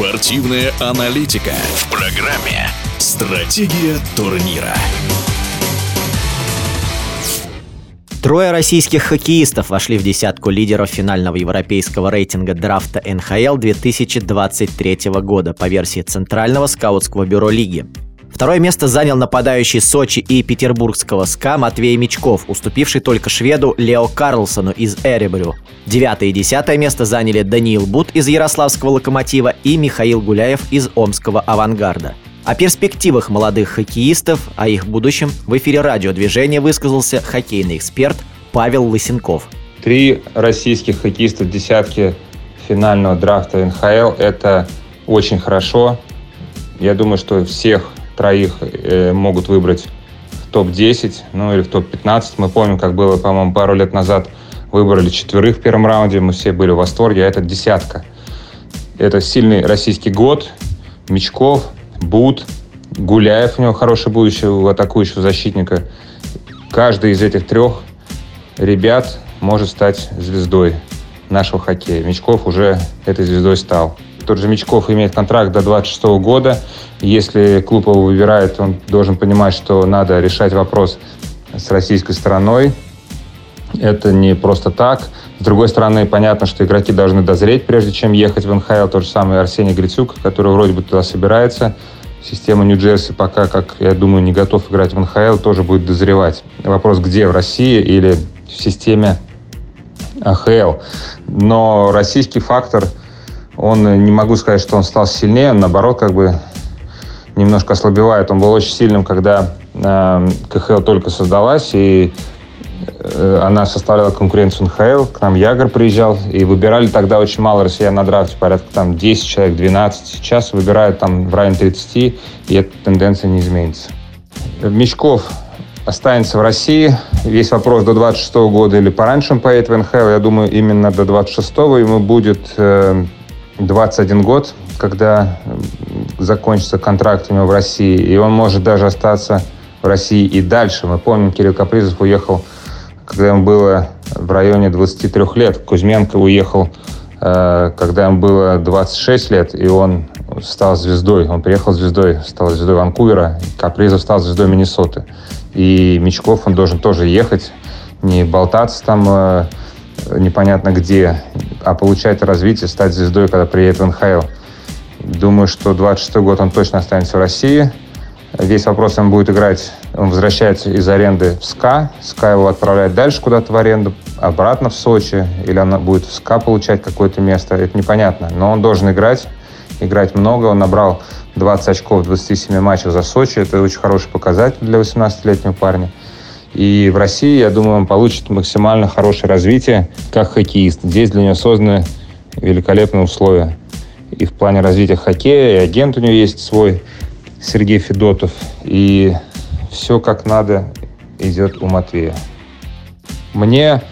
Спортивная аналитика в программе «Стратегия турнира». Трое российских хоккеистов вошли в десятку лидеров финального европейского рейтинга драфта НХЛ 2023 года по версии Центрального скаутского бюро лиги. Второе место занял нападающий Сочи и петербургского СКА Матвей Мечков, уступивший только шведу Лео Карлсону из Эребрю. Девятое и десятое место заняли Даниил Бут из Ярославского «Локомотива» и Михаил Гуляев из Омского «Авангарда». О перспективах молодых хоккеистов, о их будущем в эфире радиодвижения высказался хоккейный эксперт Павел Лысенков. Три российских хоккеиста в десятке финального драфта НХЛ – это очень хорошо. Я думаю, что всех троих э, могут выбрать в топ-10, ну или в топ-15. Мы помним, как было, по-моему, пару лет назад выбрали четверых в первом раунде, мы все были в восторге, а это десятка. Это сильный российский год, Мечков, Бут, Гуляев, у него хорошее будущее у атакующего защитника. Каждый из этих трех ребят может стать звездой нашего хоккея. Мечков уже этой звездой стал. Тот же Мечков имеет контракт до 26 года. Если клуб его выбирает, он должен понимать, что надо решать вопрос с российской стороной. Это не просто так. С другой стороны, понятно, что игроки должны дозреть, прежде чем ехать в НХЛ. Тот же самый Арсений Грицюк, который вроде бы туда собирается. Система Нью-Джерси пока, как я думаю, не готов играть в НХЛ, тоже будет дозревать. Вопрос, где, в России или в системе АХЛ. Но российский фактор, он, не могу сказать, что он стал сильнее, он, наоборот, как бы немножко ослабевает. Он был очень сильным, когда э, КХЛ только создалась, и э, она составляла конкуренцию НХЛ. К нам Ягор приезжал, и выбирали тогда очень мало россиян на драфте, порядка там 10 человек, 12. Сейчас выбирают там в районе 30, и эта тенденция не изменится. Мечков останется в России. Весь вопрос до 26 года или пораньше он поедет в НХЛ. Я думаю, именно до 26 ему будет э, 21 год, когда закончится контракт у него в России, и он может даже остаться в России и дальше. Мы помним, Кирилл Капризов уехал, когда ему было в районе 23 лет. Кузьменко уехал, э, когда ему было 26 лет, и он стал звездой. Он приехал звездой, стал звездой Ванкувера. Капризов стал звездой Миннесоты. И Мечков, он должен тоже ехать, не болтаться там э, непонятно где, а получать развитие, стать звездой, когда приедет в НХЛ. Думаю, что 26 год он точно останется в России. Весь вопрос, он будет играть, он возвращается из аренды в СКА. СКА его отправляет дальше куда-то в аренду, обратно в Сочи, или она будет в СКА получать какое-то место, это непонятно. Но он должен играть, играть много. Он набрал 20 очков в 27 матчах за Сочи. Это очень хороший показатель для 18-летнего парня. И в России, я думаю, он получит максимально хорошее развитие как хоккеист. Здесь для него созданы великолепные условия и в плане развития хоккея, и агент у него есть свой, Сергей Федотов, и все как надо идет у Матвея. Мне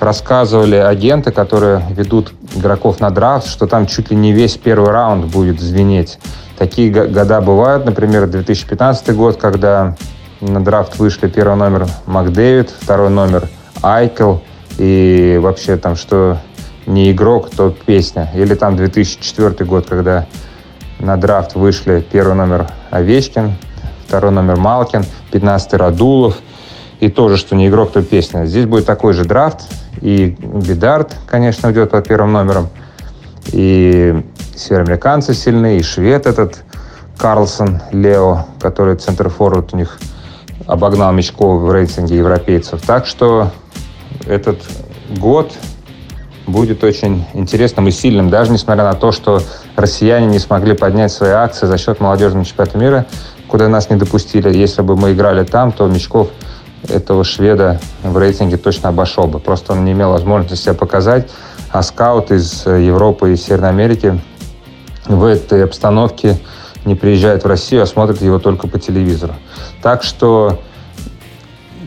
рассказывали агенты, которые ведут игроков на драфт, что там чуть ли не весь первый раунд будет звенеть. Такие года бывают, например, 2015 год, когда на драфт вышли первый номер Макдэвид, второй номер Айкл, и вообще там что не игрок, то песня. Или там 2004 год, когда на драфт вышли первый номер Овечкин, второй номер Малкин, 15 Радулов. И тоже, что не игрок, то песня. Здесь будет такой же драфт. И Бидард, конечно, уйдет под первым номером. И североамериканцы сильные, и швед этот Карлсон Лео, который центр форвард у них обогнал Мечкова в рейтинге европейцев. Так что этот год будет очень интересным и сильным, даже несмотря на то, что россияне не смогли поднять свои акции за счет молодежного чемпионата мира, куда нас не допустили. Если бы мы играли там, то Мечков этого шведа в рейтинге точно обошел бы. Просто он не имел возможности себя показать. А скаут из Европы и Северной Америки в этой обстановке не приезжает в Россию, а смотрит его только по телевизору. Так что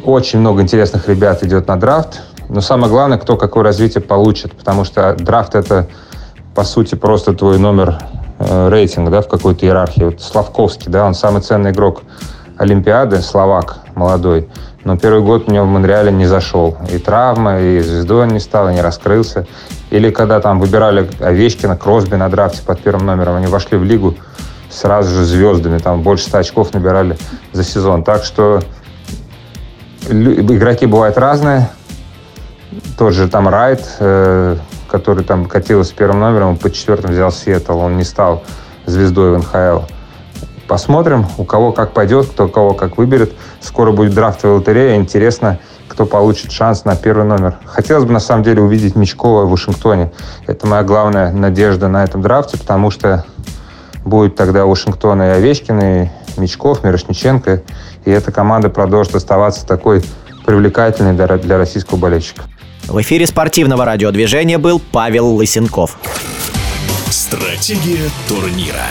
очень много интересных ребят идет на драфт. Но самое главное, кто какое развитие получит, потому что драфт это, по сути, просто твой номер э, рейтинга, да, в какой-то иерархии. Вот Славковский, да, он самый ценный игрок Олимпиады, словак молодой. но первый год у него в Монреале не зашел. И травма, и звездой он не стал, и не раскрылся. Или когда там выбирали Овечкина, Кросби на драфте под первым номером, они вошли в лигу сразу же звездами, там больше 100 очков набирали за сезон. Так что игроки бывают разные. Тот же там Райт, э, который там катился с первым номером, по четвертым взял Сиэтл, он не стал звездой в НХЛ. Посмотрим, у кого как пойдет, кто кого как выберет. Скоро будет драфтовая лотерея. Интересно, кто получит шанс на первый номер. Хотелось бы, на самом деле, увидеть Мечкова в Вашингтоне. Это моя главная надежда на этом драфте, потому что будет тогда Вашингтон и Овечкин, и Мечков, Мирошниченко. И эта команда продолжит оставаться такой привлекательной для российского болельщика. В эфире спортивного радиодвижения был Павел Лысенков. Стратегия турнира.